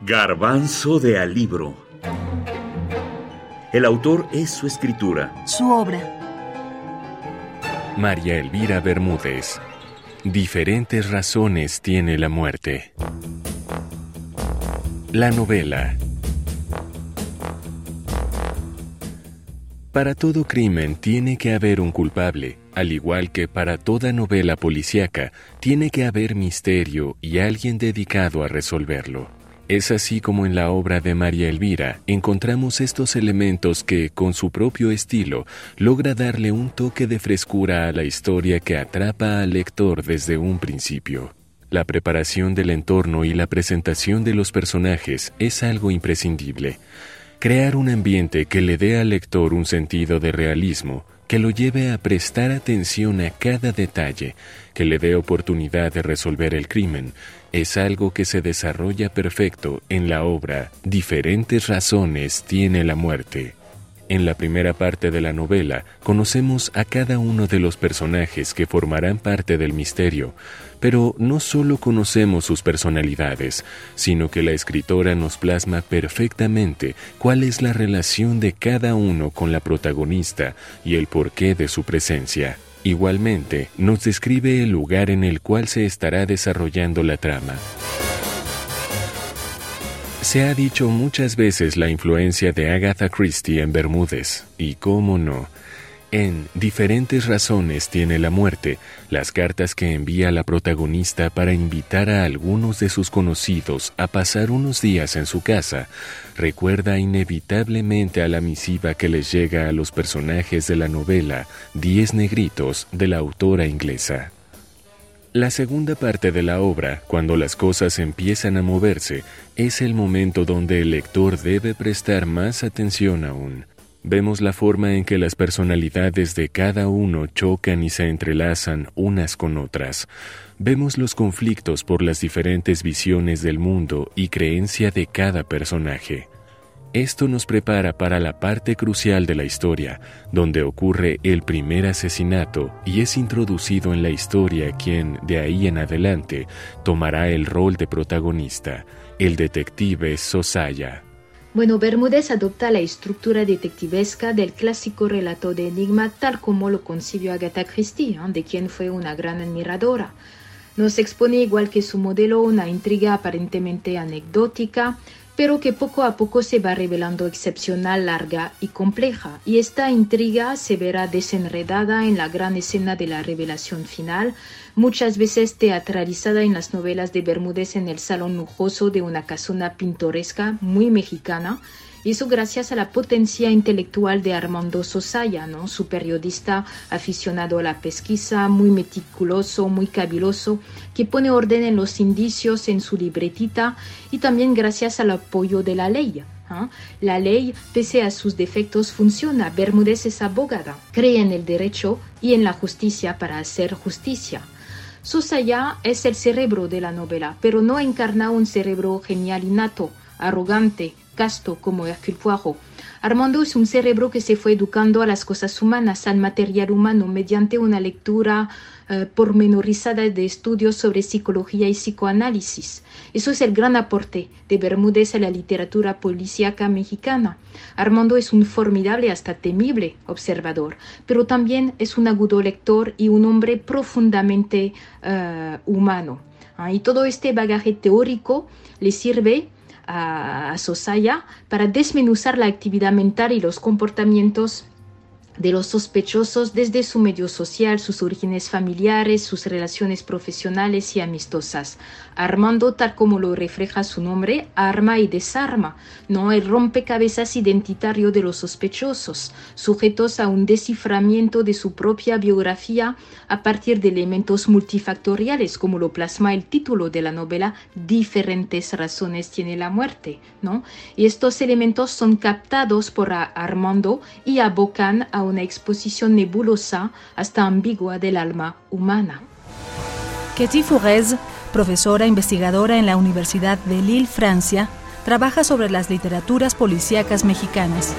Garbanzo de Alibro. El autor es su escritura. Su obra. María Elvira Bermúdez. Diferentes razones tiene la muerte. La novela. Para todo crimen tiene que haber un culpable, al igual que para toda novela policíaca tiene que haber misterio y alguien dedicado a resolverlo. Es así como en la obra de María Elvira encontramos estos elementos que, con su propio estilo, logra darle un toque de frescura a la historia que atrapa al lector desde un principio. La preparación del entorno y la presentación de los personajes es algo imprescindible. Crear un ambiente que le dé al lector un sentido de realismo, que lo lleve a prestar atención a cada detalle, que le dé oportunidad de resolver el crimen, es algo que se desarrolla perfecto en la obra Diferentes razones tiene la muerte. En la primera parte de la novela conocemos a cada uno de los personajes que formarán parte del misterio, pero no solo conocemos sus personalidades, sino que la escritora nos plasma perfectamente cuál es la relación de cada uno con la protagonista y el porqué de su presencia. Igualmente, nos describe el lugar en el cual se estará desarrollando la trama. Se ha dicho muchas veces la influencia de Agatha Christie en Bermúdez, y cómo no, en Diferentes razones tiene la muerte, las cartas que envía la protagonista para invitar a algunos de sus conocidos a pasar unos días en su casa, recuerda inevitablemente a la misiva que les llega a los personajes de la novela Diez Negritos de la autora inglesa. La segunda parte de la obra, cuando las cosas empiezan a moverse, es el momento donde el lector debe prestar más atención aún vemos la forma en que las personalidades de cada uno chocan y se entrelazan unas con otras. Vemos los conflictos por las diferentes visiones del mundo y creencia de cada personaje. Esto nos prepara para la parte crucial de la historia, donde ocurre el primer asesinato y es introducido en la historia quien, de ahí en adelante, tomará el rol de protagonista, el detective Sosaya. Bueno, Bermúdez adopta la estructura detectivesca del clásico relato de enigma tal como lo concibió Agatha Christie, ¿eh? de quien fue una gran admiradora. Nos expone igual que su modelo una intriga aparentemente anecdótica, pero que poco a poco se va revelando excepcional, larga y compleja. Y esta intriga se verá desenredada en la gran escena de la revelación final, muchas veces teatralizada en las novelas de Bermúdez en el salón lujoso de una casona pintoresca muy mexicana, eso gracias a la potencia intelectual de Armando Sosaya, su periodista aficionado a la pesquisa, muy meticuloso, muy caviloso, que pone orden en los indicios en su libretita y también gracias al apoyo de la ley. ¿ah? La ley, pese a sus defectos, funciona. Bermúdez es abogada, cree en el derecho y en la justicia para hacer justicia. Sosaya es el cerebro de la novela, pero no encarna un cerebro genial innato, arrogante, casto como Hercule Poirot. Armando es un cerebro que se fue educando a las cosas humanas, al material humano, mediante una lectura eh, pormenorizada de estudios sobre psicología y psicoanálisis. Eso es el gran aporte de Bermúdez a la literatura policíaca mexicana. Armando es un formidable, hasta temible observador, pero también es un agudo lector y un hombre profundamente eh, humano. Ah, y todo este bagaje teórico le sirve a, Sosaya para desmenuzar la actividad mental y los comportamientos de los sospechosos desde su medio social, sus orígenes familiares, sus relaciones profesionales y amistosas. Armando, tal como lo refleja su nombre, arma y desarma, no el rompecabezas identitario de los sospechosos, sujetos a un desciframiento de su propia biografía a partir de elementos multifactoriales, como lo plasma el título de la novela, Diferentes razones tiene la muerte, ¿no? Y estos elementos son captados por Armando y abocan a una exposición nebulosa hasta ambigua del alma humana. Katie Fourez, profesora investigadora en la Universidad de Lille, Francia, trabaja sobre las literaturas policíacas mexicanas.